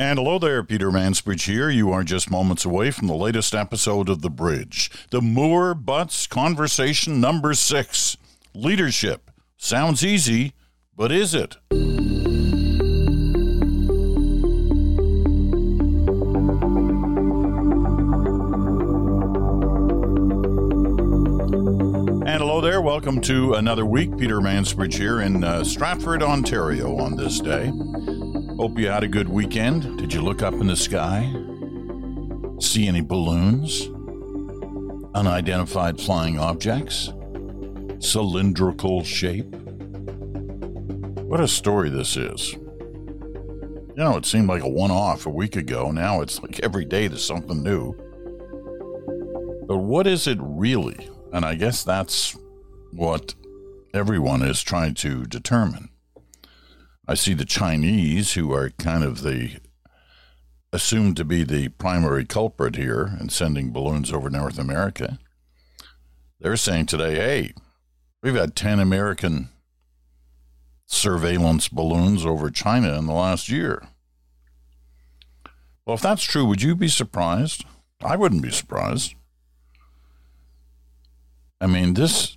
And hello there, Peter Mansbridge here. You are just moments away from the latest episode of The Bridge, the Moore Butts Conversation number six. Leadership. Sounds easy, but is it? And hello there. Welcome to another week. Peter Mansbridge here in uh, Stratford, Ontario on this day. Hope you had a good weekend. Did you look up in the sky? See any balloons? Unidentified flying objects? Cylindrical shape? What a story this is. You know, it seemed like a one off a week ago. Now it's like every day there's something new. But what is it really? And I guess that's what everyone is trying to determine. I see the Chinese, who are kind of the assumed to be the primary culprit here in sending balloons over North America. They're saying today, hey, we've had 10 American surveillance balloons over China in the last year. Well, if that's true, would you be surprised? I wouldn't be surprised. I mean, this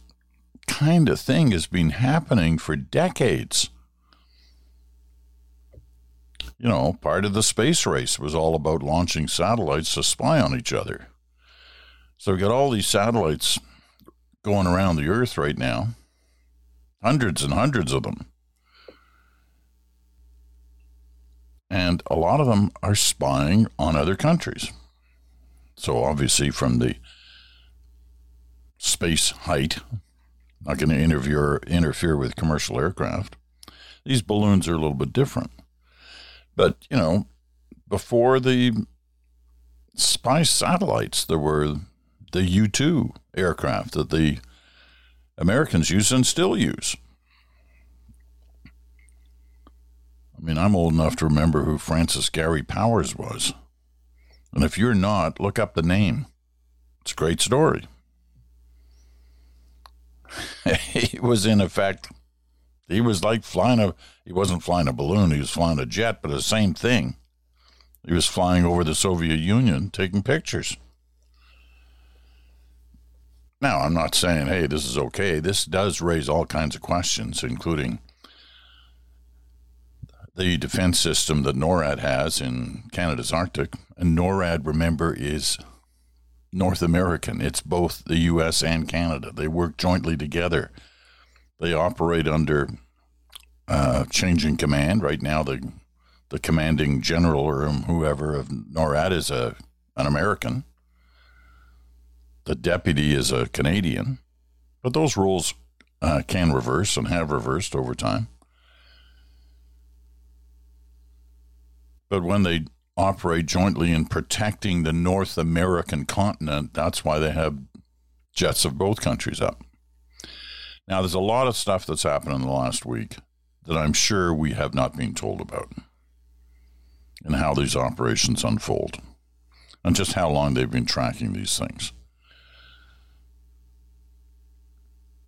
kind of thing has been happening for decades. You know, part of the space race was all about launching satellites to spy on each other. So we've got all these satellites going around the Earth right now, hundreds and hundreds of them. And a lot of them are spying on other countries. So obviously, from the space height, not going to interfere interfere with commercial aircraft. These balloons are a little bit different, but you know, before the spy satellites, there were the U two aircraft that the Americans use and still use. I mean, I'm old enough to remember who Francis Gary Powers was. And if you're not, look up the name. It's a great story. he was in effect he was like flying a he wasn't flying a balloon he was flying a jet but the same thing he was flying over the soviet union taking pictures now i'm not saying hey this is okay this does raise all kinds of questions including the defense system that norad has in canada's arctic and norad remember is North American. It's both the U.S. and Canada. They work jointly together. They operate under uh, changing command. Right now, the the commanding general or whoever of NORAD is a an American. The deputy is a Canadian, but those roles uh, can reverse and have reversed over time. But when they operate jointly in protecting the North American continent. That's why they have jets of both countries up. Now, there's a lot of stuff that's happened in the last week that I'm sure we have not been told about and how these operations unfold and just how long they've been tracking these things.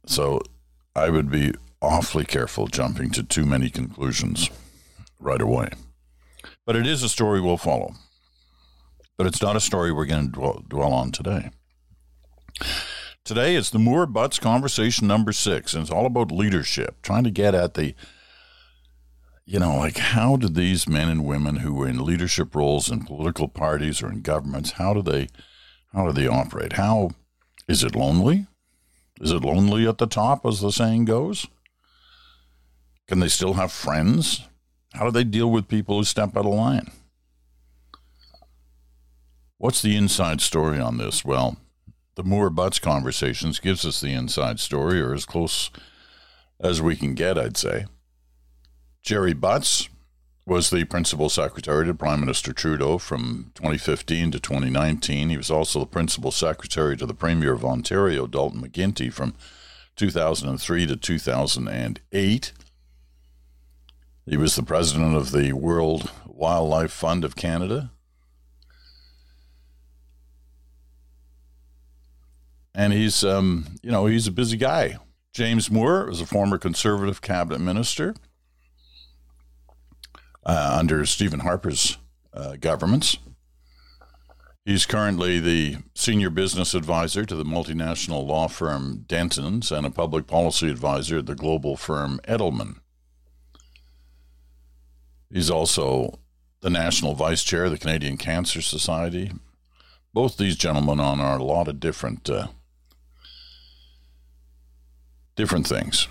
So I would be awfully careful jumping to too many conclusions right away. But it is a story we'll follow. But it's not a story we're going to dwell, dwell on today. Today it's the Moore Butts conversation number six, and it's all about leadership, trying to get at the, you know, like how do these men and women who are in leadership roles in political parties or in governments, how do they, how do they operate? How is it lonely? Is it lonely at the top, as the saying goes? Can they still have friends? How do they deal with people who step out of line? What's the inside story on this? Well, the Moore Butts conversations gives us the inside story, or as close as we can get, I'd say. Gerry Butts was the principal secretary to Prime Minister Trudeau from 2015 to 2019. He was also the principal secretary to the Premier of Ontario, Dalton McGuinty, from 2003 to 2008. He was the president of the World Wildlife Fund of Canada. And he's, um, you know, he's a busy guy. James Moore was a former conservative cabinet minister uh, under Stephen Harper's uh, governments. He's currently the senior business advisor to the multinational law firm Dentons and a public policy advisor at the global firm Edelman. He's also the national vice chair of the Canadian Cancer Society. Both these gentlemen on are a lot of different uh, different things.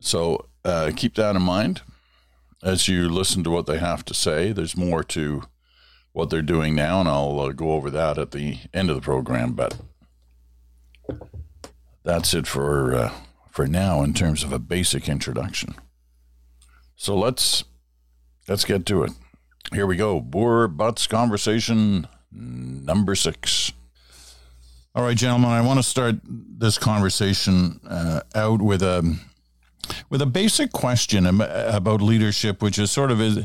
So uh, keep that in mind as you listen to what they have to say. There's more to what they're doing now, and I'll uh, go over that at the end of the program. But that's it for uh, for now in terms of a basic introduction. So let's let's get to it. Here we go. Moore Butts conversation number six. All right, gentlemen, I want to start this conversation uh, out with a with a basic question about leadership, which is sort of is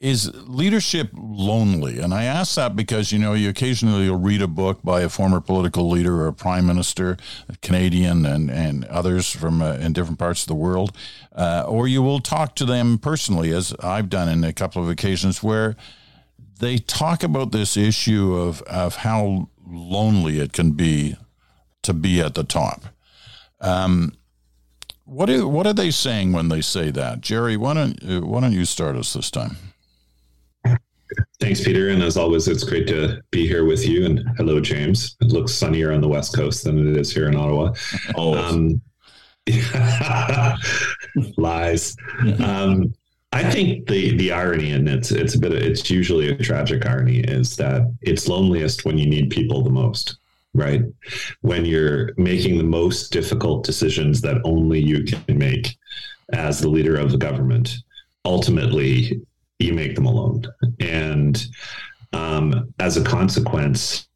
is leadership lonely? And I ask that because you know you occasionally you'll read a book by a former political leader or a prime minister, a Canadian, and and others from uh, in different parts of the world, uh, or you will talk to them personally, as I've done in a couple of occasions, where they talk about this issue of of how lonely it can be to be at the top. Um, what are, what are they saying when they say that, Gerry? Why don't why don't you start us this time? Thanks, Peter. And as always, it's great to be here with you. And hello, James. It looks sunnier on the West Coast than it is here in Ottawa. Oh, um, lies. Um, I think the the irony, and it's it's a bit, of, it's usually a tragic irony, is that it's loneliest when you need people the most, right? When you're making the most difficult decisions that only you can make as the leader of the government. Ultimately, you make them alone. And um, as a consequence,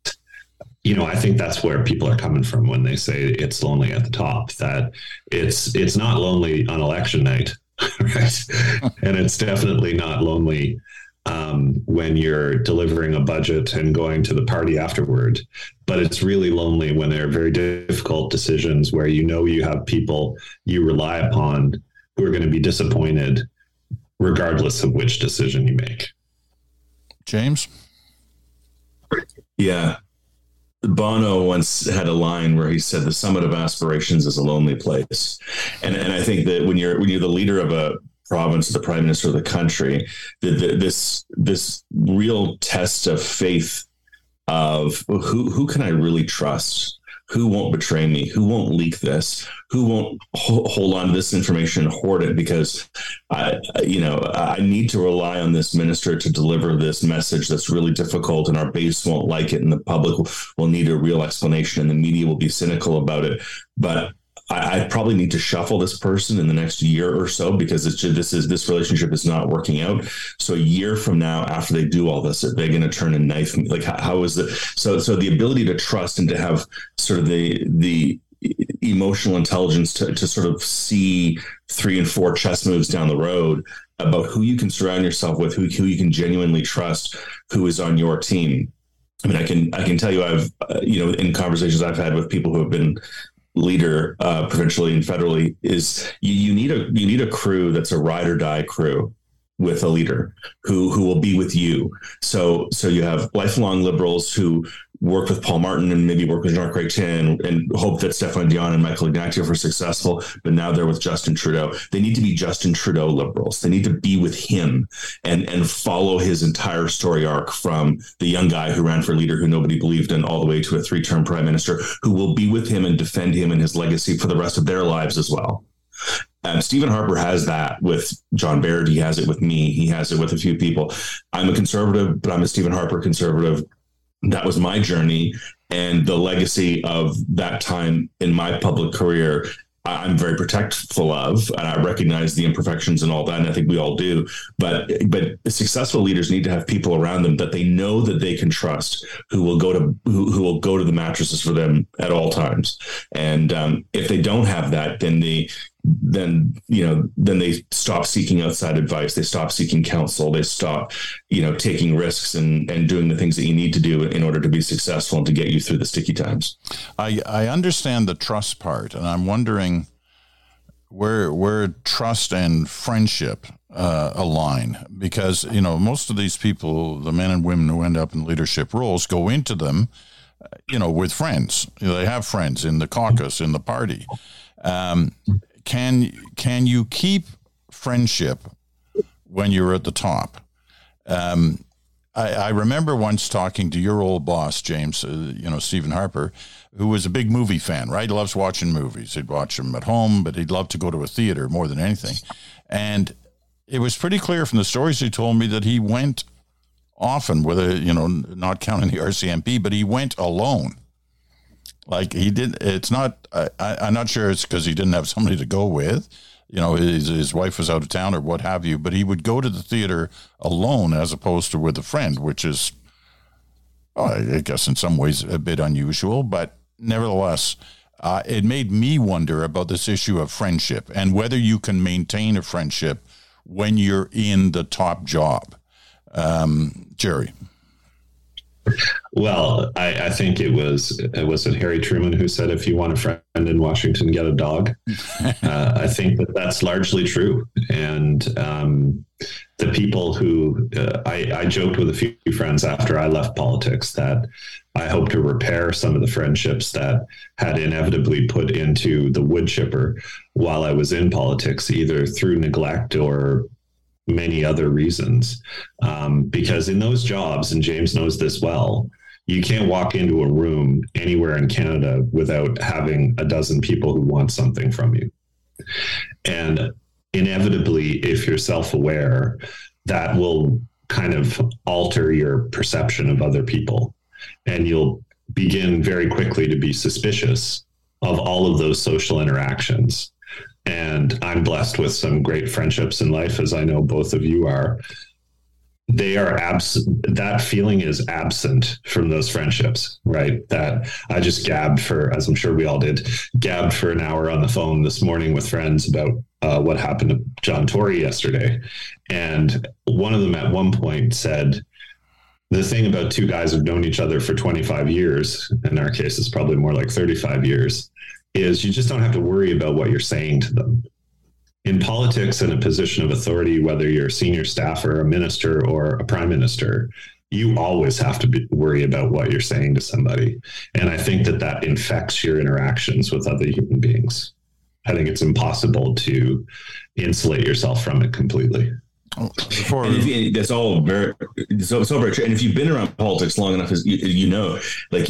you know, I think that's where people are coming from when they say it's lonely at the top. That it's it's not lonely on election night, right? and it's definitely not lonely um, when you're delivering a budget and going to the party afterward. But it's really lonely when there are very difficult decisions where you know you have people you rely upon who are going to be disappointed regardless of which decision you make. James? Yeah. Bono once had a line where he said the summit of aspirations is a lonely place. And and I think that when you're when you're the leader of a province, the prime minister of the country, the, the, this this real test of faith of who who can I really trust? Who won't betray me? Who won't leak this? Who won't ho- hold on to this information and hoard it? Because i you know i need to rely on this minister to deliver this message that's really difficult and our base won't like it and the public will need a real explanation and the media will be cynical about it. But I, I, probably need to shuffle this person in the next year or so because it's just, this is this relationship is not working out. So a year from now, after they do all this, are they going to turn and knife me? Like how, how is it? So so the ability to trust and to have sort of the the emotional intelligence to, to sort of see three and four chess moves down the road about who you can surround yourself with, who, who you can genuinely trust, who is on your team. I mean, I can I can tell you I've uh, you know in conversations I've had with people who have been leader uh, provincially and federally is you, you need a you need a crew that's a ride or die crew with a leader who who will be with you. So so you have lifelong liberals who work with Paul Martin and maybe work with Jean Chrétien and hope that Stéphane Dion and Michael Ignatieff are successful, but now they're with Justin Trudeau. They need to be Justin Trudeau liberals. They need to be with him and and follow his entire story arc from the young guy who ran for leader who nobody believed in all the way to a three-term prime minister who will be with him and defend him and his legacy for the rest of their lives as well. And Stephen Harper has that with John Baird. He has it with me. He has it with a few people. I'm a conservative, but I'm a Stephen Harper conservative that was my journey and the legacy of that time in my public career I'm very protectful of, and I recognize the imperfections and all that, and I think we all do. But but successful leaders need to have people around them that they know that they can trust, who will go to who, who will go to the mattresses for them at all times. And um, if they don't have that, then they then you know then they stop seeking outside advice they stop seeking counsel they stop you know taking risks and and doing the things that you need to do in order to be successful and to get you through the sticky times i i understand the trust part and i'm wondering where where trust and friendship uh, a line because you know most of these people, the men and women who end up in leadership roles, go into them, uh, you know, with friends. You know, they have friends in the caucus, in the party. Um, can can you keep friendship when you're at the top? Um, I, I, remember once talking to your old boss, James, uh, you know, Stephen Harper, who was a big movie fan, right? He loves watching movies. He'd watch them at home, but he'd love to go to a theater more than anything. And it was pretty clear from the stories he told me that he went often, whether, you know, not counting the RCMP, but he went alone. Like he did, it's not, I, I'm not sure it's because he didn't have somebody to go with you know, his, his wife was out of town or what have you, but he would go to the theater alone as opposed to with a friend, which is, well, I guess, in some ways a bit unusual, but nevertheless, uh, it made me wonder about this issue of friendship and whether you can maintain a friendship when you're in the top job. Um, Gerry. Well, I, I, think it was it was it Harry Truman who said, "If you want a friend in Washington, get a dog." uh, I think that that's largely true, and um, the people who uh, I, I joked with a few friends after I left politics that I hope to repair some of the friendships that had inevitably put into the wood chipper while I was in politics, either through neglect or many other reasons. Um, because in those jobs, and James knows this well, you can't walk into a room anywhere in Canada without having a dozen people who want something from you. And inevitably, if you're self aware, that will kind of alter your perception of other people. And you'll begin very quickly to be suspicious of all of those social interactions and I'm blessed with some great friendships in life, as I know both of you are. They are absent. That feeling is absent from those friendships, right? That I just gabbed for, as I'm sure we all did, gabbed for an hour on the phone this morning with friends about uh, what happened to John Tory yesterday. And one of them at one point said, the thing about two guys who've known each other for 25 years, in our case, it's probably more like 35 years, is you just don't have to worry about what you're saying to them. In politics, in a position of authority, whether you're a senior staffer, a minister, or a prime minister, you always have to be, worry about what you're saying to somebody. And I think that that infects your interactions with other human beings. I think it's impossible to insulate yourself from it completely. Before, if, that's all very so, so very true. And if you've been around politics long enough, as you, you know, like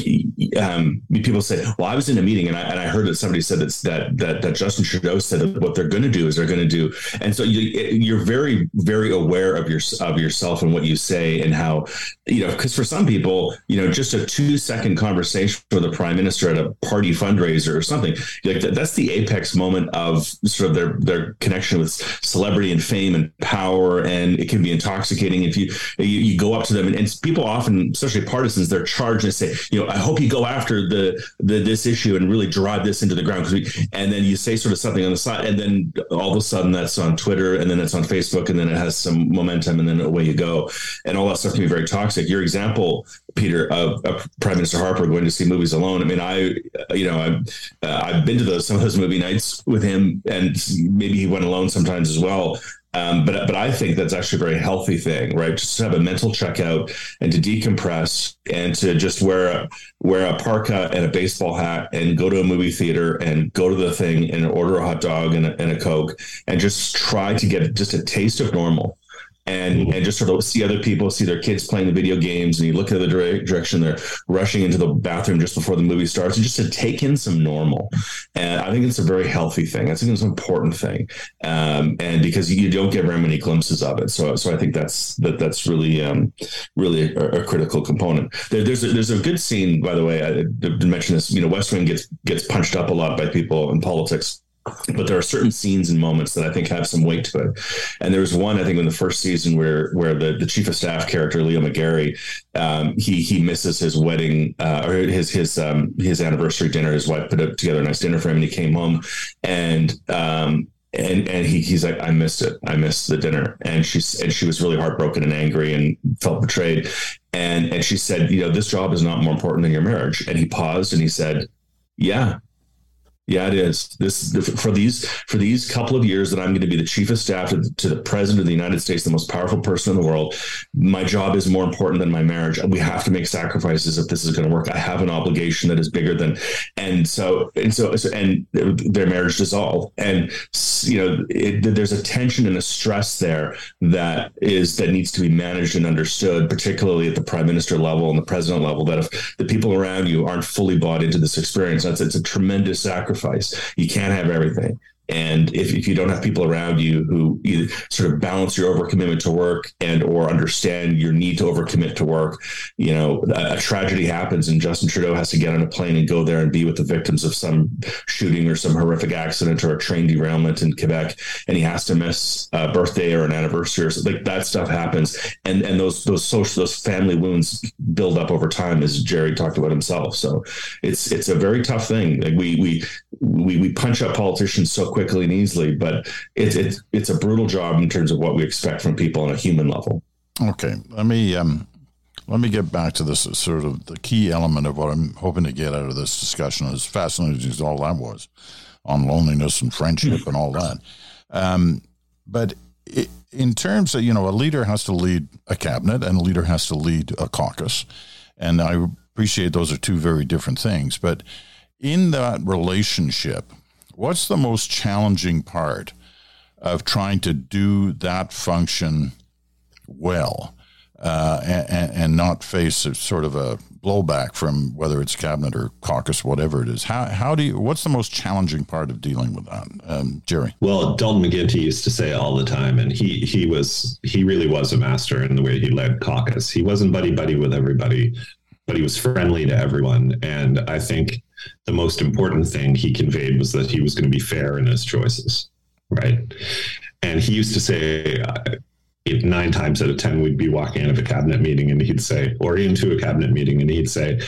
um, people say, "Well, I was in a meeting and I, and I heard that somebody said that that that, that Justin Trudeau said that what they're going to do is they're going to do," and so you, you're very very aware of your of yourself and what you say and how you know because for some people, you know, just a two second conversation with a prime minister at a party fundraiser or something, like that, that's the apex moment of sort of their their connection with celebrity and fame and power and it can be intoxicating. If you you, you go up to them and, and, people often especially partisans they're charged and say you know i hope you go after the, the this issue and really drive this into the ground. We, and then you say sort of something on the side and then all of a sudden that's on twitter and then it's on facebook and then it has some momentum and then away you go. And all that stuff can be very toxic. Your example peter of, of prime minister harper going to see movies alone. I mean i you know i've uh, i've been to those some of those movie nights with him and maybe he went alone sometimes as well um, but but I think that's actually a very healthy thing, right? Just to have a mental checkout and to decompress and to just wear a wear a parka and a baseball hat and go to a movie theater and go to the thing and order a hot dog and a, and a coke and just try to get just a taste of normal and and just sort of see other people, see their kids playing the video games, and you look at the direction they're rushing into the bathroom just before the movie starts, and just to take in some normal. And I think it's a very healthy thing. I think it's an important thing, um, and because you don't get very many glimpses of it, so so I think that's that that's really um, really a, a, critical component. There, there's a, there's a good scene, by the way. I didn't mention this. You know, West Wing gets gets punched up a lot by people in politics but there are certain scenes and moments that I think have some weight to it. And there was one I think in the first season where where the, the chief of staff character Leo McGarry um, he he misses his wedding uh, or his his um, his anniversary dinner. His wife put together a nice dinner for him, and he came home and um, and and he, he's like, I missed it. I missed the dinner. And she's and she was really heartbroken and angry and felt betrayed. And and she said, you know, this job is not more important than your marriage. And he paused and he said, Yeah, Yeah, it is. This for these for these couple of years that I'm going to be the chief of staff to, to, the president of the United States, the most powerful person in the world. My job is more important than my marriage. We have to make sacrifices if this is going to work. I have an obligation that is bigger than, and so and so, and their marriage dissolved. And you know, it, there's a tension and a stress there that is that needs to be managed and understood, particularly at the prime minister level and the president level. That if the people around you aren't fully bought into this experience, that's it's a tremendous sacrifice sacrifice. You can't have everything. And if, if you don't have people around you who either sort of balance your overcommitment to work and or understand your need to overcommit to work, you know, a, a, tragedy happens and Justin Trudeau has to get on a plane and go there and be with the victims of some shooting or some horrific accident or a train derailment in Quebec, and he has to miss a birthday or an anniversary or something. Like that stuff happens, and and those those social those family wounds build up over time, as Gerry talked about himself. So it's it's a very tough thing. Like we we we we punch up politicians so quickly and easily, but it's it's it's a brutal job in terms of what we expect from people on a human level. Okay, let me um, let me get back to this sort of the key element of what I'm hoping to get out of this discussion. As fascinating as all that was on loneliness and friendship and all that, um, but. It, in terms of you know a leader has to lead a cabinet and a leader has to lead a caucus and i appreciate those are two very different things but in that relationship What's the most challenging part of trying to do that function well uh, and, and, not face a, sort of a blowback from whether it's cabinet or caucus, whatever it is? How, how do you, what's the most challenging part of dealing with that, um, Gerry? Well, Dalton McGuinty used to say all the time, and he, he was, he really was a master in the way he led caucus. He wasn't buddy buddy with everybody, but he was friendly to everyone. And I think, the most important thing he conveyed was that he was going to be fair in his choices, right? And he used to say, uh, nine times out of 10, we'd be walking out of a cabinet meeting and he'd say, or into a cabinet meeting, and he'd say,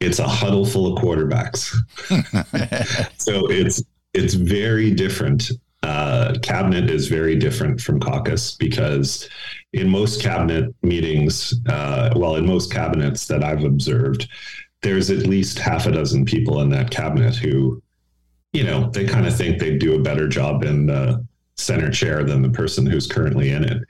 it's a huddle full of quarterbacks. so it's, it's very different. Uh, cabinet is very different from caucus because in most cabinet meetings, uh, well, in most cabinets that I've observed, there's at least half a dozen people in that cabinet who, you know, they kind of think they'd do a better job in the center chair than the person who's currently in it.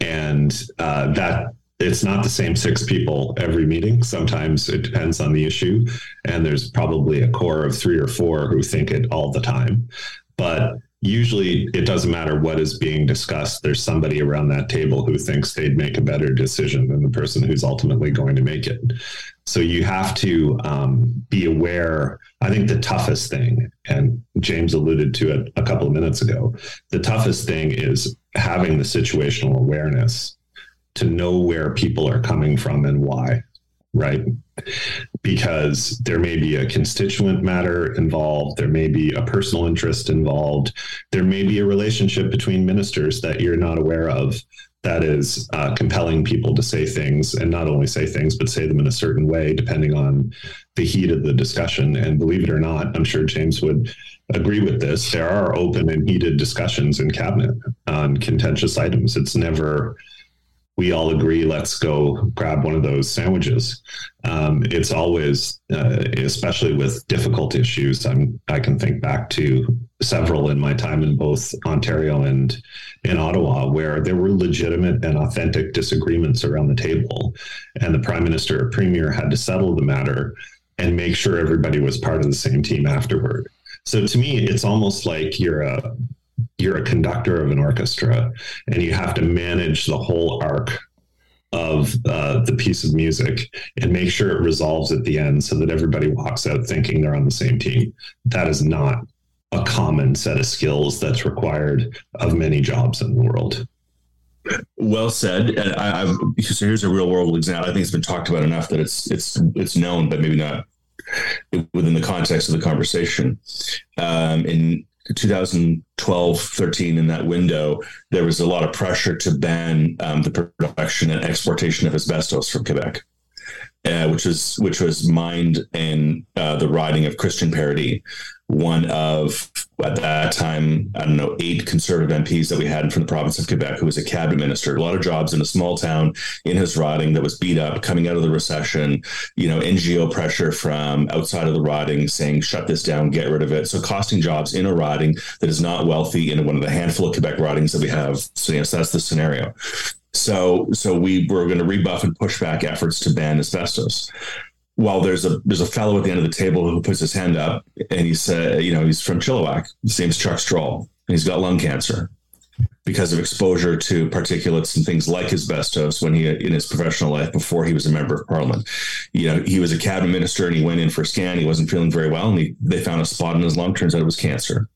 And uh, that it's not the same six people every meeting. Sometimes it depends on the issue. And there's probably a core of three or four who think it all the time. But usually it doesn't matter what is being discussed. There's somebody around that table who thinks they'd make a better decision than the person who's ultimately going to make it. So you have to um, be aware. I think the toughest thing, and James alluded to it a couple of minutes ago, the toughest thing is having the situational awareness to know where people are coming from and why, right? Because there may be a constituent matter involved, there may be a personal interest involved, there may be a relationship between ministers that you're not aware of that is uh, compelling people to say things and not only say things but say them in a certain way depending on the heat of the discussion. And believe it or not i'm sure james would agree with this there are open and heated discussions in cabinet on contentious items. It's never we all agree, let's go grab one of those sandwiches. Um, it's always, uh, especially with difficult issues, I'm, I can think back to several in my time in both Ontario and in Ottawa where there were legitimate and authentic disagreements around the table. And the prime minister or premier had to settle the matter and make sure everybody was part of the same team afterward. So to me, it's almost like you're a you're a conductor of an orchestra and you have to manage the whole arc of uh, the piece of music and make sure it resolves at the end so that everybody walks out thinking they're on the same team. That is not a common set of skills that's required of many jobs in the world. Well said. I, I, so here's a real world example. I think it's been talked about enough that it's it's it's known, but maybe not within the context of the conversation. Um, in 2012 13 in that window there was a lot of pressure to ban um, the production and exportation of asbestos from quebec uh, which was which was mined in uh, the riding of Christian Paradis, one of at that time I don't know eight conservative MPs that we had from the province of Quebec, who was a cabinet minister, a lot of jobs in a small town in his riding that was beat up, coming out of the recession. You know, NGO pressure from outside of the riding saying shut this down, get rid of it. So costing jobs in a riding that is not wealthy in one of the handful of Quebec ridings that we have. So yes, that's the scenario. So so we were going to rebuff and push back efforts to ban asbestos. While there's a there's a fellow at the end of the table who puts his hand up and he said, you know, he's from Chilliwack. His name's Chuck Strahl, and he's got lung cancer because of exposure to particulates and things like asbestos when he in his professional life before he was a member of parliament. You know, he was a cabinet minister and he went in for a scan. He wasn't feeling very well, and he, they found a spot in his lung. Turns out it was cancer.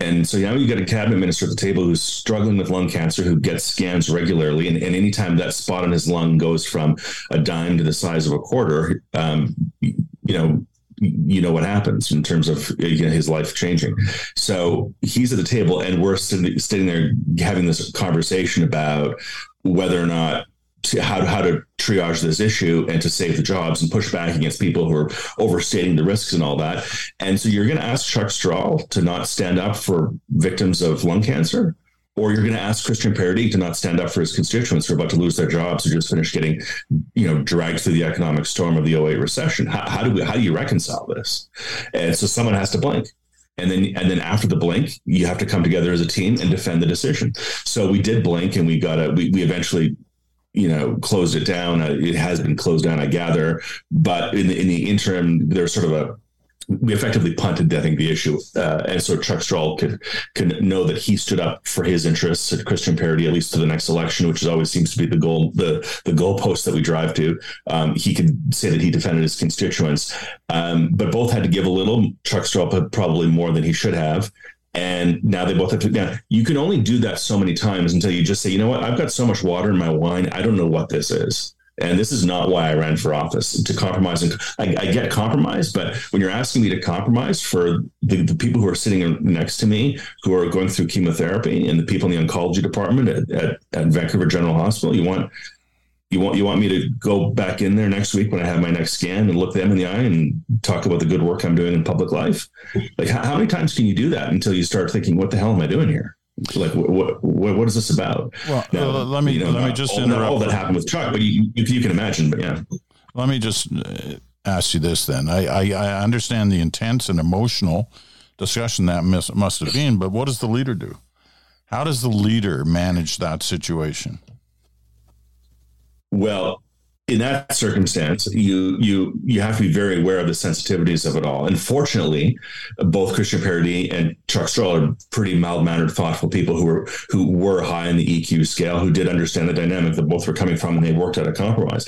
And so now you got a cabinet minister at the table who's struggling with lung cancer, who gets scans regularly. And, and anytime that spot on his lung goes from a dime to the size of a quarter, um, you know, you know what happens in terms of you know, his life changing. So he's at the table, and we're sitting, sitting there having this conversation about whether or not to how, how to triage this issue and to save the jobs and push back against people who are overstating the risks and all that. And so you're going to ask Chuck Strahl to not stand up for victims of lung cancer, or you're going to ask Christian Paradis to not stand up for his constituents who are about to lose their jobs, who just finished getting, you know, dragged through the economic storm of the 08 recession. How, how do we, how do you reconcile this? And so someone has to blink and then and then after the blink you have to come together as a team and defend the decision so we did blink and we got a we, we eventually you know closed it down. Uh, it has been closed down, I gather. But in the, in the interim, there's sort of a we effectively punted, I think, the issue, uh, and so Chuck Strahl could could know that he stood up for his interests at Christian Paradis, at least to the next election, which always seems to be the goal, the the goalpost that we drive to. Um, he could say that he defended his constituents, um, but both had to give a little. Chuck Strahl probably more than he should have, and now they both have to now you can only do that so many times until you just say you know what? I've got so much water in my wine i don't know what this is. And this is not why i ran for office to compromise and i, I get compromise but when you're asking me to compromise for the, the, people who are sitting next to me who are going through chemotherapy and the people in the oncology department at, at, at vancouver general hospital you want you want you want me to go back in there next week when I have my next scan and look them in the eye and talk about the good work I'm doing in public life? Like how, how many times can you do that until you start thinking, what the hell am I doing here? Like what what, what is this about? Well, now, uh, let me you know, let me just all, interrupt. All that happened with Chuck, but you, you, you can imagine. But yeah, let me just uh, ask you this then. I, I, I understand the intense and emotional discussion that must, must have been, but what does the leader do? How does the leader manage that situation? Well, in that circumstance, you you you have to be very aware of the sensitivities of it all. And fortunately, both Christian Paradis and Chuck Strahl are pretty mild mannered, thoughtful people who were who were high in the EQ scale, who did understand the dynamic that both were coming from, and they worked out a compromise.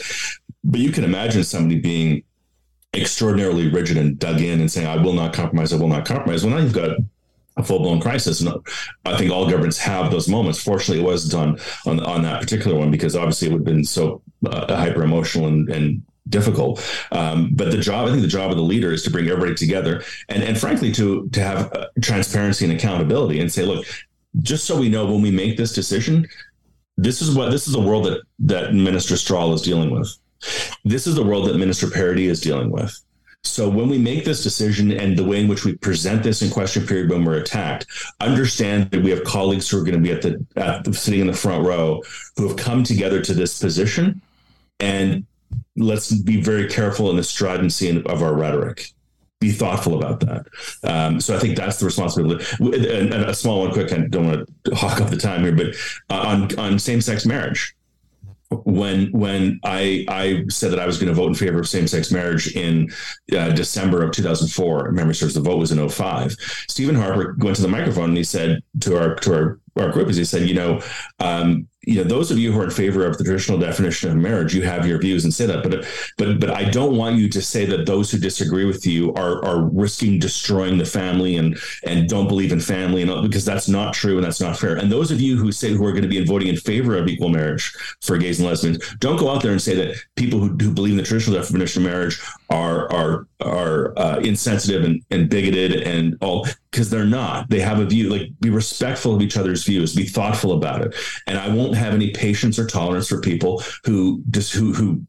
But you can imagine somebody being extraordinarily rigid and dug in and saying, "I will not compromise. I will not compromise." Well, now you've got a full blown crisis. And I think all governments have those moments. Fortunately, it wasn't on on, on that particular one because obviously it would have been so uh, hyper emotional and, and difficult. Um, but the job, I think, the job of the leader is to bring everybody together and and frankly to to have uh, transparency and accountability and say, look, just so we know when we make this decision, this is what this is the world that that Minister Strahl is dealing with. This is the world that Minister Paradis is dealing with. So when we make this decision and the way in which we present this in question period when we're attacked, understand that we have colleagues who are going to be at the, sitting in the front row who have come together to this position, and let's be very careful in the stridency of our rhetoric. Be thoughtful about that. Um, so I think that's the responsibility. And, and, a small one, quick. I don't want to hawk up the time here, but on on same sex marriage when when I I said that I was going to vote in favor of same sex marriage in uh, December of 2004, memory serves the vote was in 05. Stephen Harper went to the microphone and he said to our to our our group, as he said, you know, um, you know, those of you who are in favor of the traditional definition of marriage, you have your views and say that. But but but I don't want you to say that those who disagree with you are are risking destroying the family and and don't believe in family and because that's not true and that's not fair. And those of you who say who are going to be voting in favor of equal marriage for gays and lesbians, don't go out there and say that people who, believe in the traditional definition of marriage are are are uh, insensitive and, and bigoted and all because they're not. They have a view. Like be respectful of each other's views. Be thoughtful about it. And I won't have any patience or tolerance for people who just who who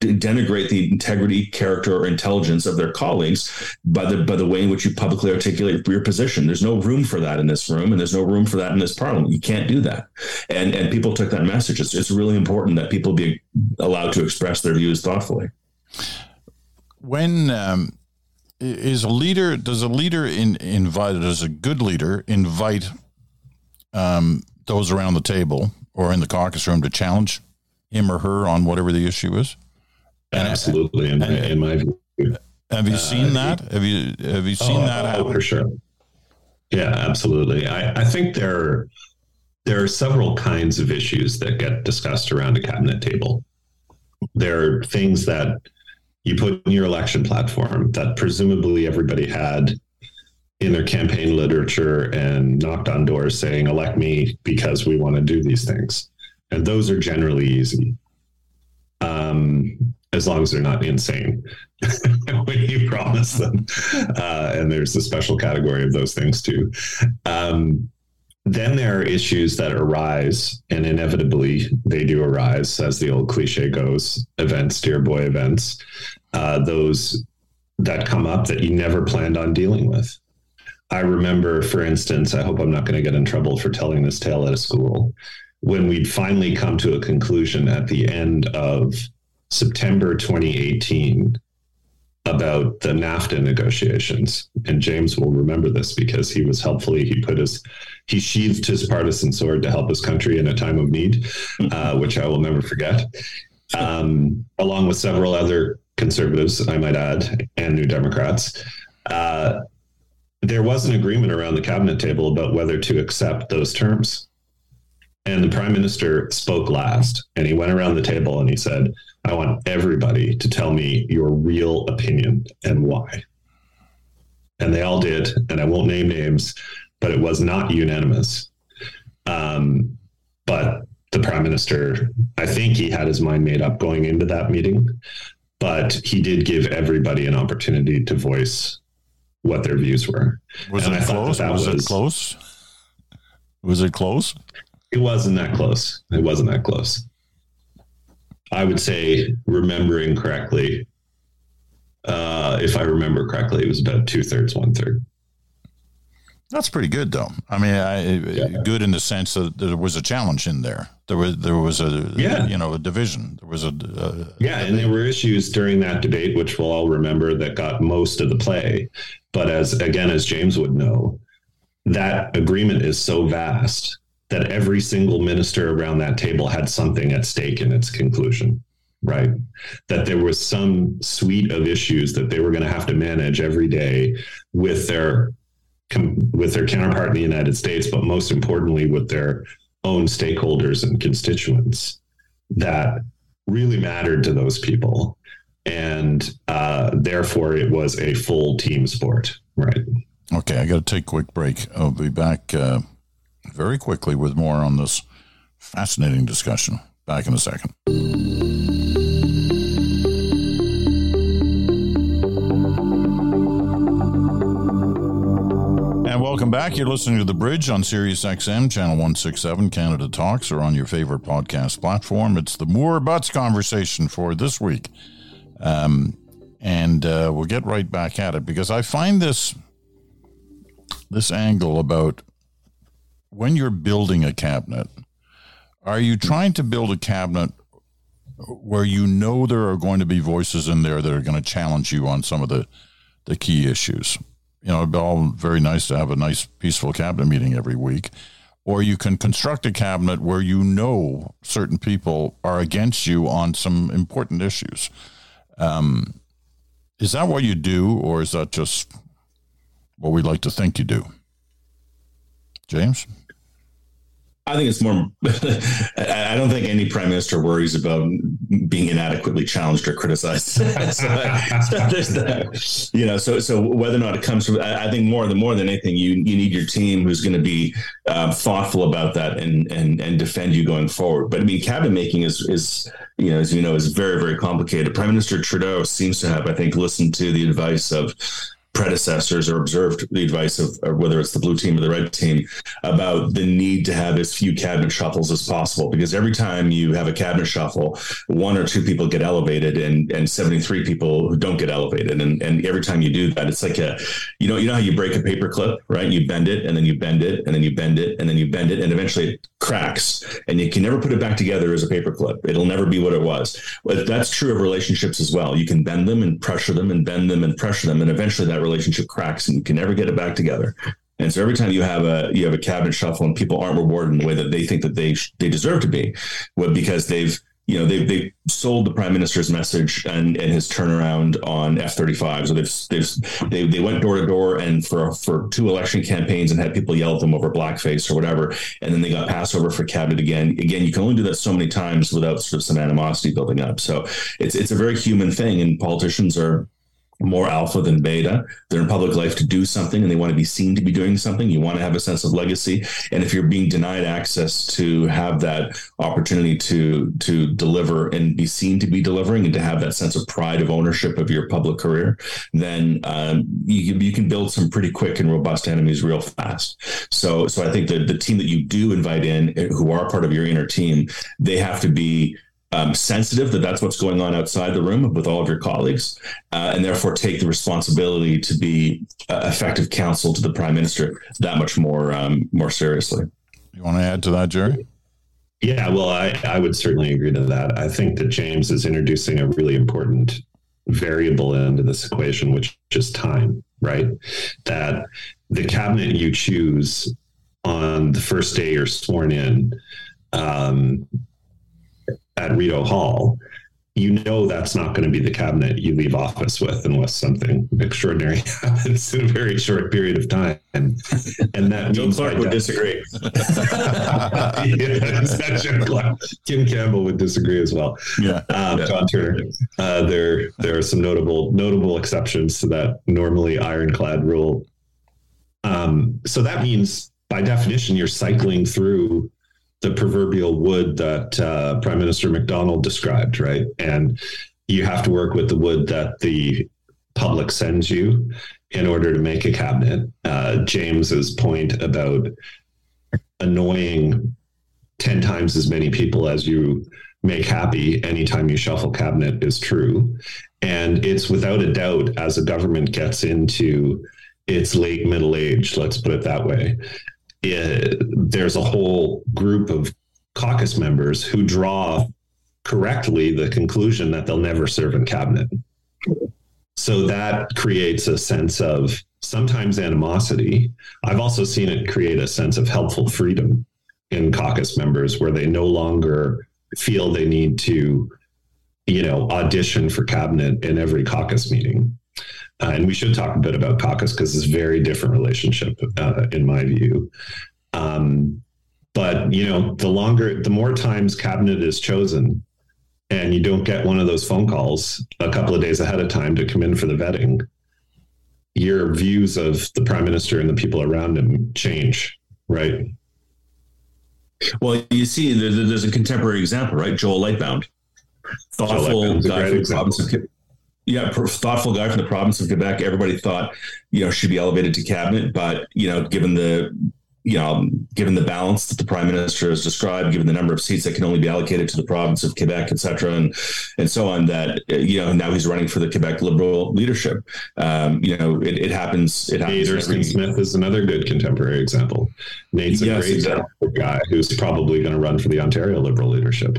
denigrate the integrity, character, or intelligence of their colleagues by the by the way in which you publicly articulate your position. There's no room for that in this room, and there's no room for that in this parliament. You can't do that. And and people took that message. It's, it's really important that people be allowed to express their views thoughtfully. When um, is a leader? Does a leader in, invite? Does a good leader invite um, those around the table or in the caucus room to challenge him or her on whatever the issue is? Absolutely, in, and, in my view. Have you seen uh, that? Have you have you seen oh, that happen? Oh, for sure. Yeah, absolutely. I, I think there there are several kinds of issues that get discussed around a cabinet table. There are things that you put in your election platform that presumably everybody had in their campaign literature and knocked on doors saying, elect me because we want to do these things. And those are generally easy. Um, as long as they're not insane when you promise them. Uh, and there's a special category of those things too. Um, then there are issues that arise, and inevitably they do arise, as the old cliche goes events, dear boy events, uh, those that come up that you never planned on dealing with. I remember, for instance, I hope I'm not going to get in trouble for telling this tale at a school, when we'd finally come to a conclusion at the end of September 2018 about the NAFTA negotiations. And James will remember this because he was helpfully, he put his, he sheathed his partisan sword to help his country in a time of need, uh, which I will never forget, um, along with several other conservatives, I might add, and New Democrats. Uh, there was an agreement around the cabinet table about whether to accept those terms. And the prime minister spoke last, and he went around the table and he said, I want everybody to tell me your real opinion and why. And they all did, and I won't name names, but it was not unanimous. Um, but the prime minister, I think he had his mind made up going into that meeting, but he did give everybody an opportunity to voice what their views were. Was and it I close? That was, was it close? Was it close? It wasn't that close. It wasn't that close. I would say, remembering correctly, uh, if I remember correctly, it was about two thirds, one third. That's pretty good, though. I mean, I, yeah. good in the sense that there was a challenge in there. There was there was a yeah. you know a division. There was a, a yeah, and there were issues during that debate, which we'll all remember, that got most of the play. But as again, as James would know, that agreement is so vast that every single minister around that table had something at stake in its conclusion right that there was some suite of issues that they were going to have to manage every day with their with their counterpart in the United States but most importantly with their own stakeholders and constituents that really mattered to those people and uh, therefore it was a full team sport right okay i got to take a quick break i'll be back uh very quickly with more on this fascinating discussion. Back in a second. Back. You're listening to The Bridge on Sirius XM, Channel 167, Canada Talks, or on your favorite podcast platform. It's the Moore Butts conversation for this week. Um, and uh, we'll get right back at it because I find this this angle about when you're building a cabinet, are you trying to build a cabinet where you know there are going to be voices in there that are going to challenge you on some of the, the key issues? You know, it'd be all very nice to have a nice, peaceful cabinet meeting every week. Or you can construct a cabinet where you know certain people are against you on some important issues. Um, is that what you do, or is that just what we like to think you do? James? I think it's more. I don't think any prime minister worries about being inadequately challenged or criticized. so, so you know. So so whether or not it comes from, I, think more than more than anything, you you need your team who's going to be um, thoughtful about that and and and defend you going forward. But I mean, cabinet making is is you know as you know is very very complicated. Prime Minister Trudeau seems to have, I think, listened to the advice of predecessors or observed the advice of whether it's the blue team or the red team about the need to have as few cabinet shuffles as possible. Because every time you have a cabinet shuffle one or two people get elevated and and 73 people who don't get elevated. And and every time you do that it's like a you know you know how you break a paper clip right? You bend it and then you bend it and then you bend it and then you bend it and eventually it cracks. And you can never put it back together as a paper clip. It'll never be what it was. But that's true of relationships as well. You can bend them and pressure them and bend them and pressure them. And eventually that relationship cracks and you can never get it back together. And so every time you have a you have a cabinet shuffle and people aren't rewarded in the way that they think that they they deserve to be, well, because they've you know they've they sold the prime minister's message and, and his turnaround on F thirty five. So they've they've they, they went door to door and for for two election campaigns and had people yell at them over blackface or whatever, and then they got passed over for cabinet again. Again, you can only do that so many times without sort of some animosity building up. So it's it's a very human thing, and politicians are more alpha than beta. They're in public life to do something and they want to be seen to be doing something. You want to have a sense of legacy. And if you're being denied access to have that opportunity to to deliver and be seen to be delivering and to have that sense of pride of ownership of your public career, then um, you, you can build some pretty quick and robust enemies real fast. So so I think that the team that you do invite in who are part of your inner team, they have to be um, sensitive that that's what's going on outside the room with all of your colleagues, uh, and therefore take the responsibility to be uh, effective counsel to the prime minister that much more um, more seriously. You want to add to that, Gerry? Yeah, well, I, I would certainly agree to that. I think that James is introducing a really important variable into this equation, which is time, right? That the cabinet you choose on the first day you're sworn in um, at Rideau Hall, you know that's not going to be the cabinet you leave office with unless something extraordinary happens in a very short period of time. And, and that Joe Clark would disagree. yeah, Kim Campbell would disagree as well. Yeah, um, yeah. John Turner. Uh, there, there are some notable notable exceptions to that normally ironclad rule. Um, so that means, by definition, you're cycling through the proverbial wood that uh, Prime Minister Macdonald described, right? And you have to work with the wood that the public sends you in order to make a cabinet. Uh, James's point about annoying 10 times as many people as you make happy anytime you shuffle cabinet is true. And it's without a doubt as a government gets into its late middle age, let's put it that way, it, there's a whole group of caucus members who draw correctly the conclusion that they'll never serve in cabinet. So that creates a sense of sometimes animosity. I've also seen it create a sense of helpful freedom in caucus members where they no longer feel they need to, you know, audition for cabinet in every caucus meeting. Uh, and we should talk a bit about caucus because it's a very different relationship, uh, in my view. Um, but you know, the longer, the more times cabinet is chosen, and you don't get one of those phone calls a couple of days ahead of time to come in for the vetting, your views of the prime minister and the people around him change, right? Well, you see, there's a contemporary example, right? Joel Lightbound, thoughtful guy from the province of yeah, thoughtful guy from the province of Quebec. Everybody thought, you know, should be elevated to cabinet, but you know, given the you know, given the balance that the prime minister has described, given the number of seats that can only be allocated to the province of Quebec, et cetera, and and so on, that you know now he's running for the Quebec Liberal leadership. Um, you know, it, it happens. It happens. Nate Smith is another good contemporary example. Nate's a yes, great exactly. guy who's probably going to run for the Ontario Liberal leadership.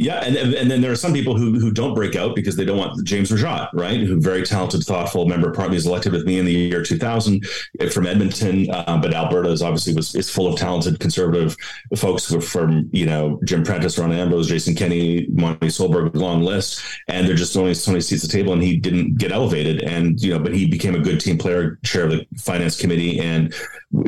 Yeah, and and then there are some people who who don't break out because they don't want James Rajotte, right? Who very talented, thoughtful member. Partly is elected with me in the year 2000 from Edmonton, uh, but Alberta is obviously was is full of talented conservative folks from you know Jim Prentice, Rona Ambrose, Jason Kenney, Monte Solberg, long list, and they're just only so many seats at the table, and he didn't get elevated, and you know, but he became a good team player, chair of the finance committee, and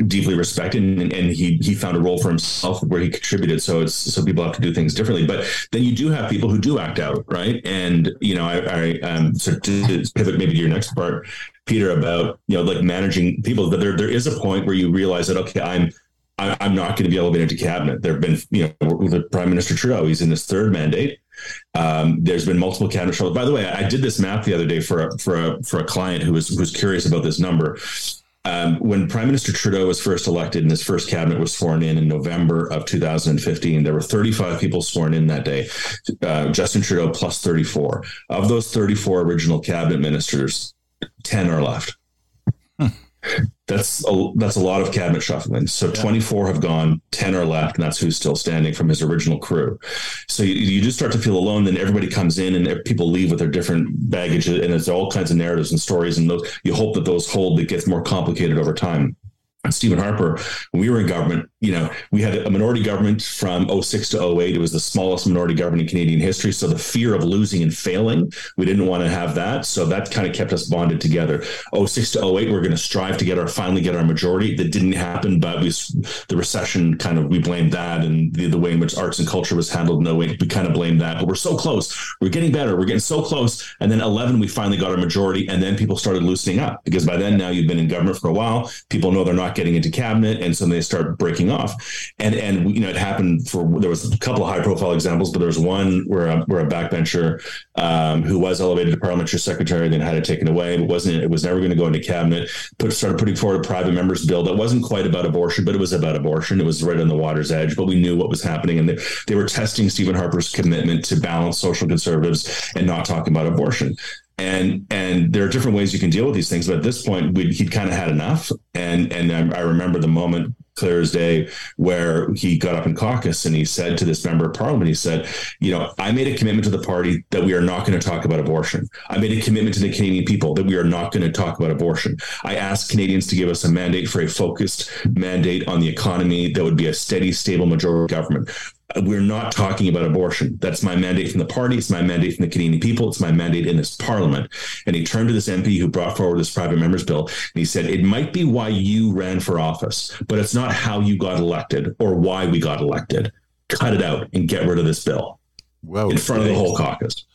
deeply respected, and, and he he found a role for himself where he contributed. So it's so people have to do things differently, but then you do have people who do act out, right? And you know, I, I um, so to pivot maybe to your next part, Peter, about you know, like managing people. That there there is a point where you realize that okay, I'm I'm not going to be elevated to cabinet. There have been, you know, with the Prime Minister Trudeau, he's in his third mandate. Um, there's been multiple cabinet. By the way, I did this math the other day for a, for a, for a client who was who was curious about this number. Um, when Prime Minister Trudeau was first elected and his first cabinet was sworn in in November of 2015, there were 35 people sworn in that day. Uh, Justin Trudeau plus 34. Of those 34 original cabinet ministers, 10 are left. Hmm. That's a, that's a lot of cabinet shuffling. So yeah. 24 have gone, 10 are left, and that's who's still standing from his original crew. So you, you just start to feel alone. Then everybody comes in, and people leave with their different baggage, and it's all kinds of narratives and stories. And those, you hope that those hold. It gets more complicated over time. Stephen Harper, when we were in government, you know, we had a minority government from 06 to 08. It was the smallest minority government in Canadian history. So the fear of losing and failing, we didn't want to have that. So that kind of kept us bonded together. 06 to 08, we're going to strive to get our finally get our majority. That didn't happen, but we the recession kind of we blamed that and the, the way in which arts and culture was handled in 08, we kind of blamed that. But we're so close. We're getting better. We're getting so close. And then 11, we finally got our majority. And then people started loosening up because by then now you've been in government for a while. People know they're not getting into cabinet, and so they start breaking off. And and you know it happened for there was a couple of high profile examples, but there was one where a, where a backbencher um, who was elevated to parliamentary secretary then had it taken away. It wasn't it was never going to go into cabinet. Put started putting forward a private members bill that wasn't quite about abortion, but it was about abortion. It was right on the water's edge, but we knew what was happening, and they, they were testing Stephen Harper's commitment to balance social conservatives and not talking about abortion and and there are different ways you can deal with these things but at this point he'd kind of had enough. And and I, I, remember the moment clear as day where he got up in caucus and he said to this member of parliament he said you know i made a commitment to the party that we are not going to talk about abortion. I made a commitment to the canadian people that we are not going to talk about abortion. I asked canadians to give us a mandate for a focused mandate on the economy that would be a steady stable majority government we're not talking about abortion. That's my mandate from the party. It's my mandate from the Canadian people. It's my mandate in this parliament. And he turned to this MP who brought forward this private members bill and he said, It might be why you ran for office, but it's not how you got elected or why we got elected. Cut it out and get rid of this bill well, in front of the whole caucus.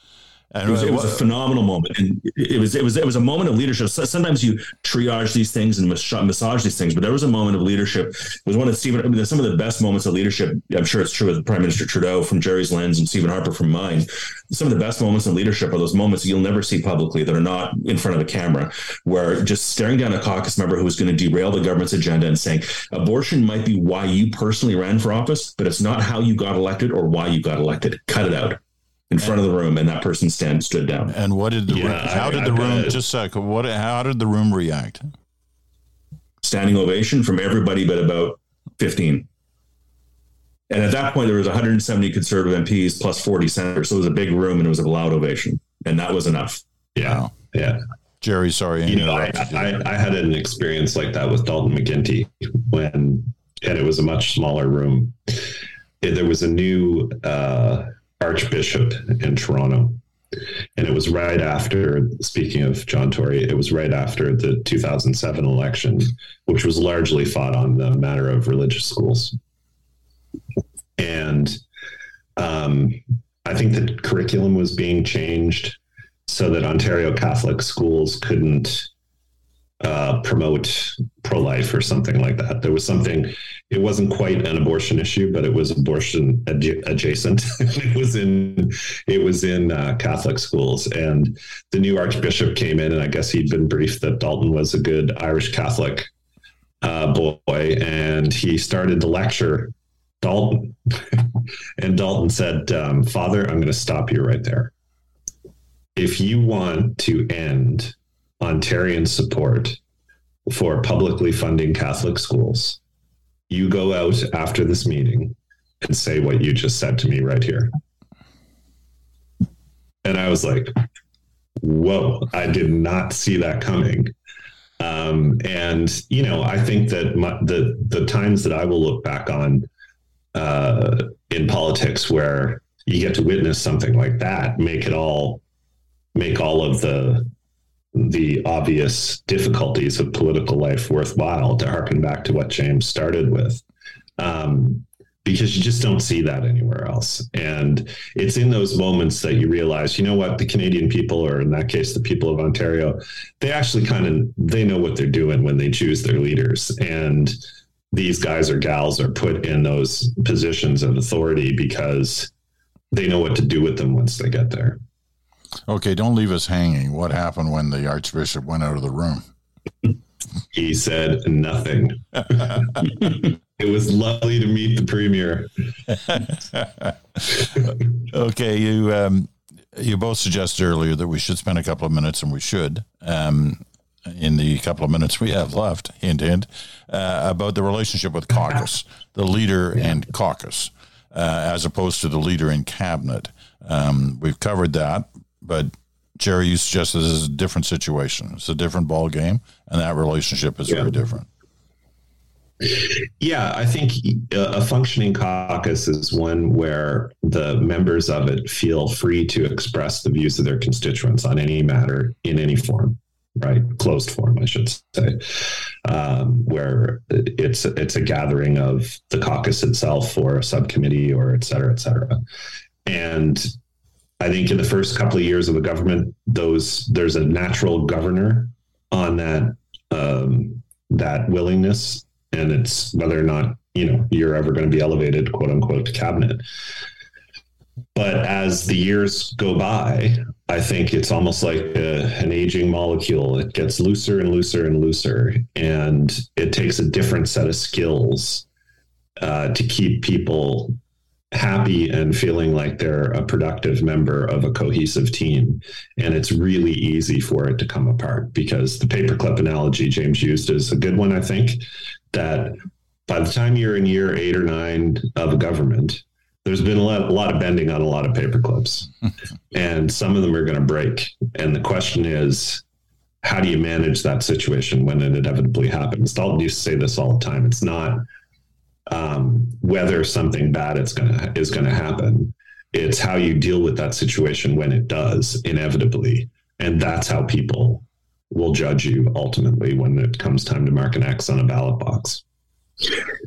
And it was, it was, a phenomenal moment, and it was it was it was a moment of leadership. Sometimes you triage these things and massage these things, but there was a moment of leadership. It was one of Stephen. I mean, some of the best moments of leadership. I'm sure it's true with Prime Minister Trudeau from Gerry's lens and Stephen Harper from mine. Some of the best moments in leadership are those moments you'll never see publicly that are not in front of a camera, where just staring down a caucus member who is going to derail the government's agenda and saying abortion might be why you personally ran for office, but it's not how you got elected or why you got elected. Cut it out in front of the room, and that person stand stood down. And what did the yeah, room, how I, did the I, room? I, just a second. What? How did the room react? Standing ovation from everybody, but about fifteen. And at that point, there was 170 conservative MPs plus 40 senators, so it was a big room, and it was a loud ovation, and that was enough. Yeah, wow. yeah. Gerry, sorry. You know, I, I, I, had an experience like that with Dalton McGuinty when, and it was a much smaller room. There was a new uh, archbishop in Toronto. And it was right after, speaking of John Tory, it was right after the 2007 election, which was largely fought on the matter of religious schools. And um, I think the curriculum was being changed so that Ontario Catholic schools couldn't uh, promote pro life or something like that. There was something it wasn't quite an abortion issue, but it was abortion ad- adjacent. it was in it was in uh, Catholic schools, and the new archbishop came in, and I guess he'd been briefed that Dalton was a good Irish Catholic uh, boy, and he started to lecture Dalton, and Dalton said, um, "Father, I'm going to stop you right there. If you want to end Ontarian support." For publicly funding Catholic schools, you go out after this meeting and say what you just said to me right here. And I was like, whoa, I did not see that coming. Um, and, you know, I think that my, the, the times that I will look back on uh, in politics where you get to witness something like that make it all, make all of the the obvious difficulties of political life worthwhile to harken back to what James started with. Um, because you just don't see that anywhere else. And it's in those moments that you realize, you know what, the Canadian people, or in that case, the people of Ontario, they actually kind of they know what they're doing when they choose their leaders. And these guys or gals are put in those positions of authority because they know what to do with them once they get there. Okay, don't leave us hanging. What happened when the Archbishop went out of the room? he said nothing. it was lovely to meet the premier. okay, you um, you both suggested earlier that we should spend a couple of minutes, and we should, um, in the couple of minutes we have left, hint, hint, uh, about the relationship with caucus, the leader and caucus, uh, as opposed to the leader in cabinet. Um, we've covered that, but Gerry, you suggest this is a different situation. It's a different ball game, and that relationship is yeah. very different. Yeah, I think a functioning caucus is one where the members of it feel free to express the views of their constituents on any matter in any form, right? Closed form, I should say, um, where it's it's a gathering of the caucus itself or a subcommittee or et cetera, et cetera. And I think in the first couple of years of the government, those there's a natural governor on that um, that willingness, and it's whether or not you know you're ever going to be elevated, quote unquote, to cabinet. But as the years go by, I think it's almost like a, an aging molecule. It gets looser and looser and looser, and it takes a different set of skills uh, to keep people happy and feeling like they're a productive member of a cohesive team. And it's really easy for it to come apart because the paperclip analogy James used is a good one, I think, that by the time you're in year eight or nine of a government, there's been a lot, a lot of bending on a lot of paperclips, and some of them are going to break. And the question is, how do you manage that situation when it inevitably happens? Dalton used to say this all the time. It's not um, whether something bad is gonna is gonna happen. It's how you deal with that situation when it does inevitably, and that's how people will judge you ultimately when it comes time to mark an X on a ballot box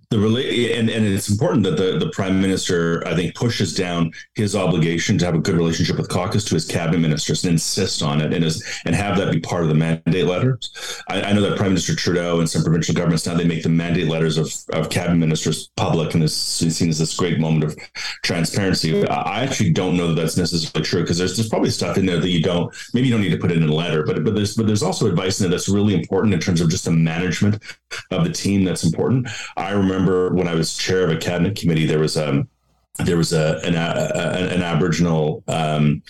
the and, and it's important that the, the prime minister i think pushes down his obligation to have a good relationship with caucus to his cabinet ministers and insist on it and is and have that be part of the mandate letters. I, I, know that prime minister trudeau and some provincial governments now they make the mandate letters of, of cabinet ministers public and is seen as this great moment of transparency. I actually don't know that that's necessarily true because there's, there's probably stuff in there that you don't maybe you don't need to put in a letter but but there's but there's also advice in there that's really important in terms of just the management of the team that's important I remember when I was chair of a cabinet committee, there was a um, there was a an, a, an Aboriginal um,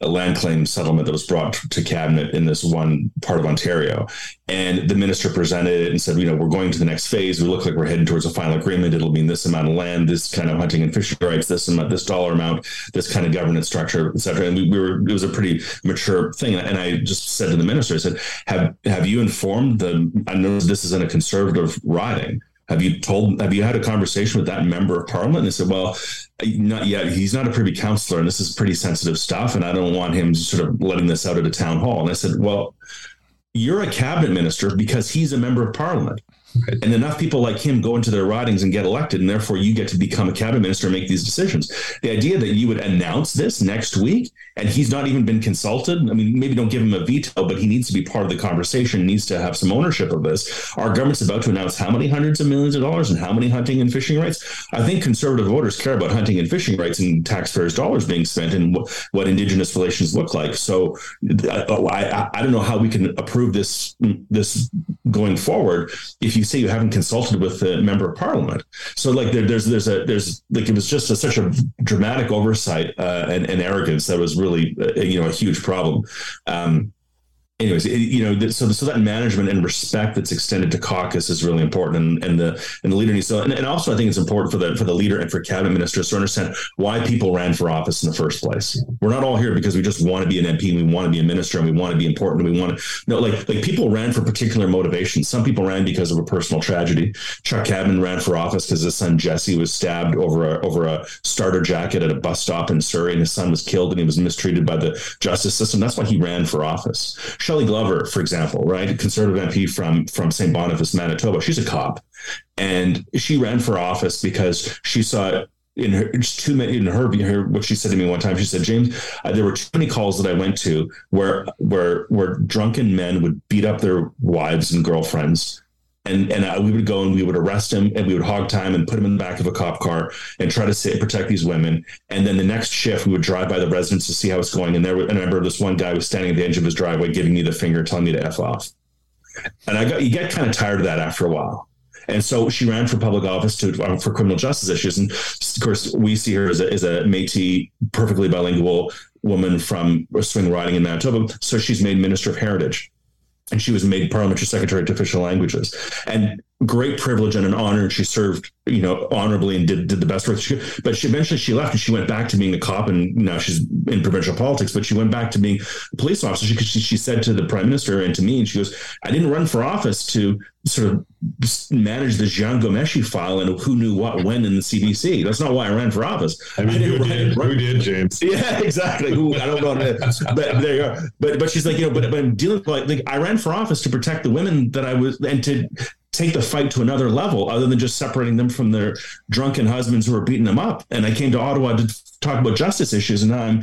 land claim settlement that was brought to cabinet in this one part of Ontario, and the minister presented it and said, you know, we're going to the next phase. We look like we're heading towards a final agreement. It'll mean this amount of land, this kind of hunting and fishing rights, this amount, this dollar amount, this kind of governance structure, et cetera. And we, we were it was a pretty mature thing. And I just said to the minister, I said, have have you informed the? I know this is in a conservative riding have you told? Have you had a conversation with that member of parliament? And they said, "Well, not yet. He's not a privy councillor, and this is pretty sensitive stuff, and I don't want him sort of letting this out at a town hall." And I said, "Well, you're a cabinet minister because he's a member of parliament." And enough people like him go into their ridings and get elected, and therefore you get to become a cabinet minister and make these decisions. The idea that you would announce this next week and he's not even been consulted. I mean, maybe don't give him a veto, but he needs to be part of the conversation, needs to have some ownership of this. Our government's about to announce how many hundreds of millions of dollars and how many hunting and fishing rights. I think conservative voters care about hunting and fishing rights and taxpayers' dollars being spent and what, what Indigenous relations look like. So uh, oh, I, I, I don't know how we can approve this this going forward if you say you haven't consulted with the member of parliament. So like there, there's there's a there's like it was just a, such a dramatic oversight uh, and, and arrogance that was really uh, you know a huge problem. Um, anyways, it, you know, so so that management and respect that's extended to caucus is really important, and, and the and the leader needs to, and, and, also I think it's important for the for the leader and for cabinet ministers to understand why people ran for office in the first place. We're not all here because we just want to be an MP, and we want to be a minister, and we want to be important, and we want to no like like people ran for particular motivations. Some people ran because of a personal tragedy. Chuck Cadman ran for office because his son Jesse was stabbed over a over a starter jacket at a bus stop in Surrey, and his son was killed, and he was mistreated by the justice system. That's why he ran for office. Shelley Glover, for example, right, conservative MP from from St. Boniface, Manitoba, she's a cop, and she ran for office because she saw in her too many in her, her what she said to me one time she said james uh, there were too many calls that i went to where where where drunken men would beat up their wives and girlfriends and and uh, we would go and we would arrest him and we would hog time and put him in the back of a cop car and try to sit, protect these women. And then the next shift, we would drive by the residence to see how it's going. And there, and I remember this one guy was standing at the edge of his driveway, giving me the finger, telling me to f off. And I got you get kind of tired of that after a while. And so she ran for public office to um, for criminal justice issues. And of course, we see her as a, as a Métis, perfectly bilingual woman from swing riding in Manitoba. So she's made Minister of Heritage and she was made parliamentary secretary to official languages. And great privilege and an honor and she served you know honorably and did, did the best work she could but she eventually she left and she went back to being a cop and now she's in provincial politics but she went back to being a police officer because she, she, said to the prime minister and to me and she goes i didn't run for office to sort of manage the Jian Ghomeshi file and who knew what when in the CBC. That's not why I ran for office. I mean, I who, did, who did, James? Yeah, exactly. Who, I don't know. but there you go. But but she's like, you know, but, but I'm dealing with like, like I ran for office to protect the women that I was and to take the fight to another level other than just separating them from their drunken husbands who are beating them up. And I came to Ottawa to talk about justice issues, and now I'm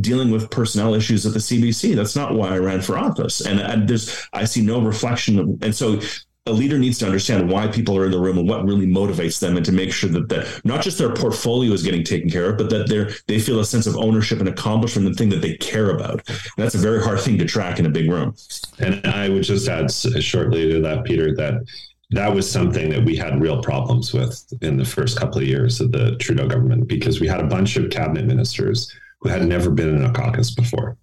dealing with personnel issues at the CBC. That's not why I ran for office. And I, there's I see no reflection of, and so a leader needs to understand why people are in the room and what really motivates them and to make sure that the, not just their portfolio is getting taken care of but that they're they feel a sense of ownership and accomplishment and thing that they care about and that's a very hard thing to track in a big room and i would just add shortly to that peter that that was something that we had real problems with in the first couple of years of the trudeau government because we had a bunch of cabinet ministers who had never been in a caucus before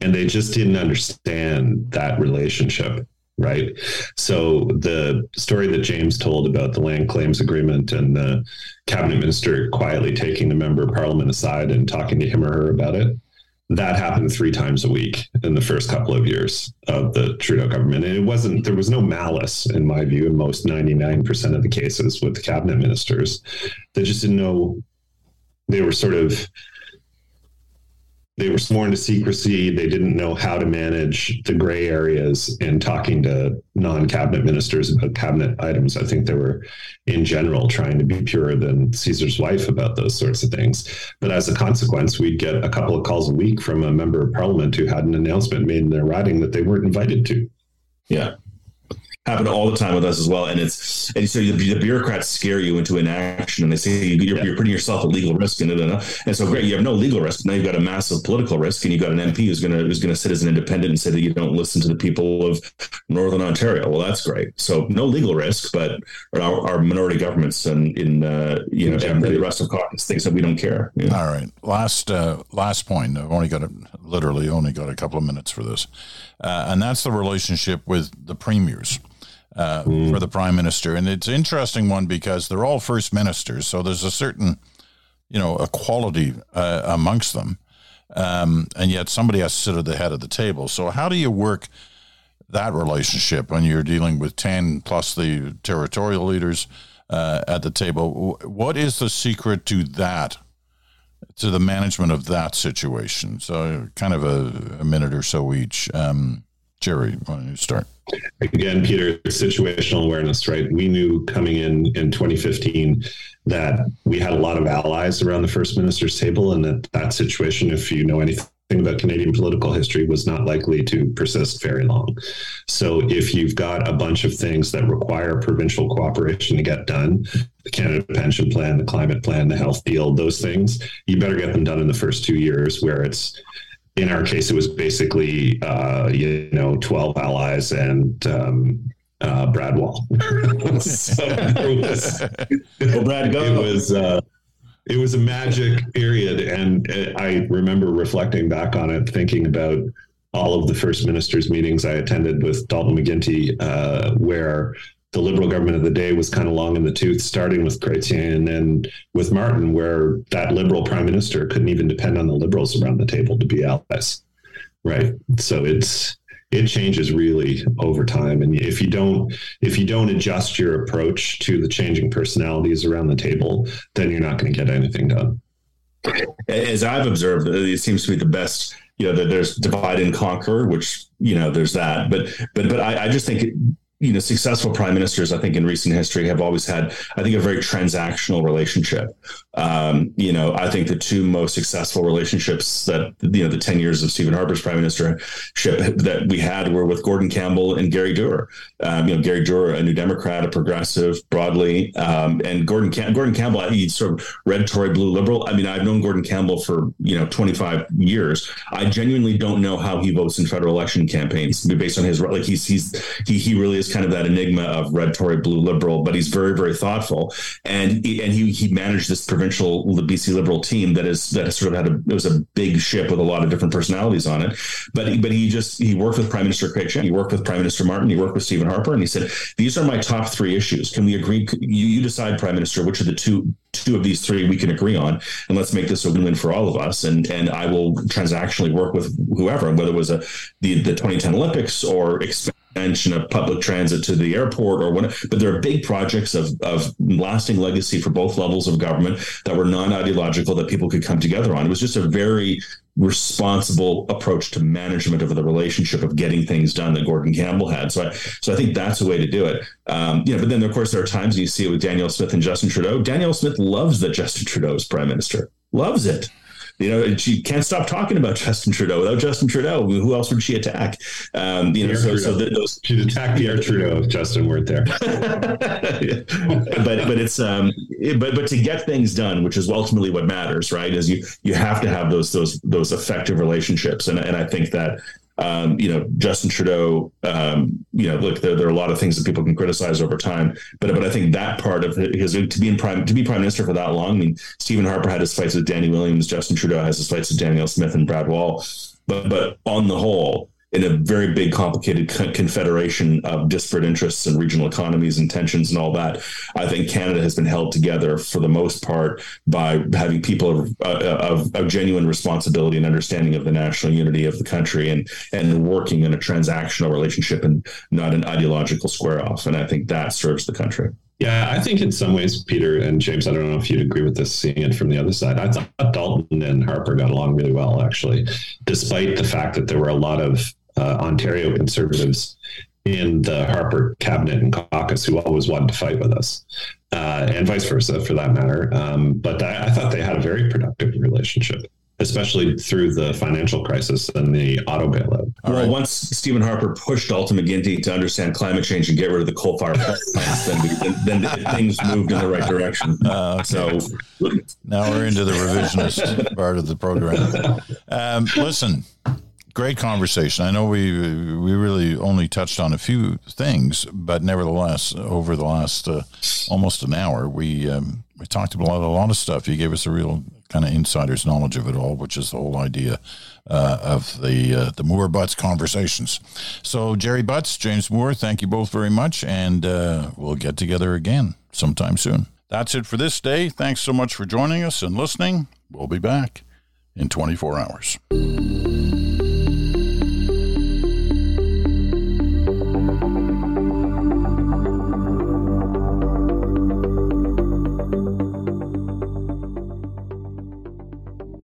and they just didn't understand that relationship right? So the story that James told about the land claims agreement and the cabinet minister quietly taking the member of parliament aside and talking to him or her about it, that happened three times a week in the first couple of years of the Trudeau government. And it wasn't, there was no malice, in my view, in most 99% of the cases with the cabinet ministers. They just didn't know, they were sort of they were sworn to secrecy. They didn't know how to manage the gray areas and talking to non cabinet ministers about cabinet items. I think they were, in general, trying to be purer than Caesar's wife about those sorts of things. But as a consequence, we'd get a couple of calls a week from a member of parliament who had an announcement made in their writing that they weren't invited to. Yeah happen all the time with us as well. And it's and so the, the bureaucrats scare you into inaction, and they say you're, yeah. you're putting yourself at legal risk. And, and so great, you have no legal risk. Now you've got a massive political risk, and you've got an MP who's going to who's going to sit as an independent and say that you don't listen to the people of Northern Ontario. Well, that's great. So no legal risk, but our, our minority governments and in uh, you know and the rest of caucus thinks that we don't care. All right, last uh, last point. I've only got a, literally only got a couple of minutes for this, uh, and that's the relationship with the premiers uh, mm. for the prime minister. And it's an interesting one because they're all first ministers, so there's a certain, you know, equality uh, amongst them, um, and yet somebody has to sit at the head of the table. So how do you work that relationship when you're dealing with ten plus the territorial leaders uh, at the table? What is the secret to that? To the management of that situation. So, kind of a, a minute or so each. Um, Gerry, why don't you start? Again, Peter, situational awareness, right? We knew coming in in 2015 that we had a lot of allies around the first minister's table, and that that situation, if you know anything about Canadian political history, was not likely to persist very long. So, if you've got a bunch of things that require provincial cooperation to get done, the Canada Pension Plan, the Climate Plan, the Health Deal, those things, you better get them done in the first two years, where it's in our case, it was basically uh, you know twelve allies and um, uh, Brad Wall. so it was, well, Brad, go. It was uh, it was a magic period, and I remember reflecting back on it, thinking about all of the first ministers meetings I attended with Dalton McGuinty, uh, where the liberal government of the day was kind of long in the tooth, starting with Chrétien and then with Martin, where that liberal prime minister couldn't even depend on the liberals around the table to be allies. Right. So it's it changes really over time. And if you don't if you don't adjust your approach to the changing personalities around the table, then you're not going to get anything done. As I've observed, it seems to be the best you know, that there's divide and conquer, which you know, there's that. But but but I, I just think you know, successful prime ministers, I think, in recent history have always had, I think, a very transactional relationship. Um, you know, I think the two most successful relationships that you know the ten years of Stephen Harper's prime ministership that we had were with Gordon Campbell and Gary Doer. Um, you know, Gary Doer, a New Democrat, a progressive broadly, um, and Gordon Cam- Gordon Campbell, he sort of red Tory blue liberal. I mean, I've known Gordon Campbell for you know twenty five years. I genuinely don't know how he votes in federal election campaigns based on his like he's he's he he really is kind of that enigma of red Tory, blue liberal, but he's very, very thoughtful. And and he he managed this provincial the BC Liberal team that is that sort of had a it was a big ship with a lot of different personalities on it. But but he just he worked with Prime Minister Craig he worked with Prime Minister Martin, he worked with Stephen Harper, and he said these are my top three issues. Can we agree? You, you decide, Prime Minister, which of the two two of these three we can agree on, and let's make this a win-win for all of us. And and I will transactionally work with whoever, whether it was a the the 2010 Olympics or extension of public transit to the airport or what but there are big projects of, of lasting legacy for both levels of government that were non-ideological that people could come together on it was just a very responsible approach to management of the relationship of getting things done that Gordon Campbell had. So I, so I think that's a way to do it. Um, you know, but then of course there are times you see it with Danielle Smith and Justin Trudeau. Danielle Smith loves that Justin Trudeau is prime minister, loves it. You know, she can't stop talking about Justin Trudeau. Without Justin Trudeau, who else would she attack? Um, you know, so, so those she'd attack Pierre Trudeau if Justin weren't there. but but it's um but but to get things done, which is ultimately what matters, right? Is you you have to have those those those effective relationships, and and I think that um, you know, Justin Trudeau, um, you know, look, there, there, are a lot of things that people can criticize over time, but but I think that part of his to be in prime to be prime minister for that long. I mean, Stephen Harper had his fights with Danny Williams, Justin Trudeau has his fights with Danielle Smith and Brad Wall, but but on the whole, in a very big, complicated confederation of disparate interests and regional economies and tensions and all that. I think Canada has been held together for the most part by having people of, uh, of, of, genuine responsibility and understanding of the national unity of the country and and working in a transactional relationship and not an ideological square off. And I think that serves the country. Yeah, I think in some ways, Peter and James, I don't know if you'd agree with this, seeing it from the other side. I thought Dalton and Harper got along really well, actually, despite the fact that there were a lot of uh, Ontario conservatives in the Harper cabinet and caucus who always wanted to fight with us, uh, and vice versa for that matter. Um, but I, I, thought they had a very productive relationship, especially through the financial crisis and the auto bailout. Well, once Stephen Harper pushed Dalton McGuinty to understand climate change and get rid of the coal fired plants, then, then, then, things moved in the right direction. Uh, okay. So now we're into the revisionist part of the program. Um, listen great conversation. I know we we really only touched on a few things, but nevertheless, over the last uh, almost an hour, we um, we talked about a lot, a lot of stuff. You gave us a real kind of insider's knowledge of it all, which is the whole idea uh, of the uh, the Moore Butts conversations. So, Gerry Butts, James Moore, thank you both very much, and uh, we'll get together again sometime soon. That's it for this day. Thanks so much for joining us and listening. We'll be back in 24 hours.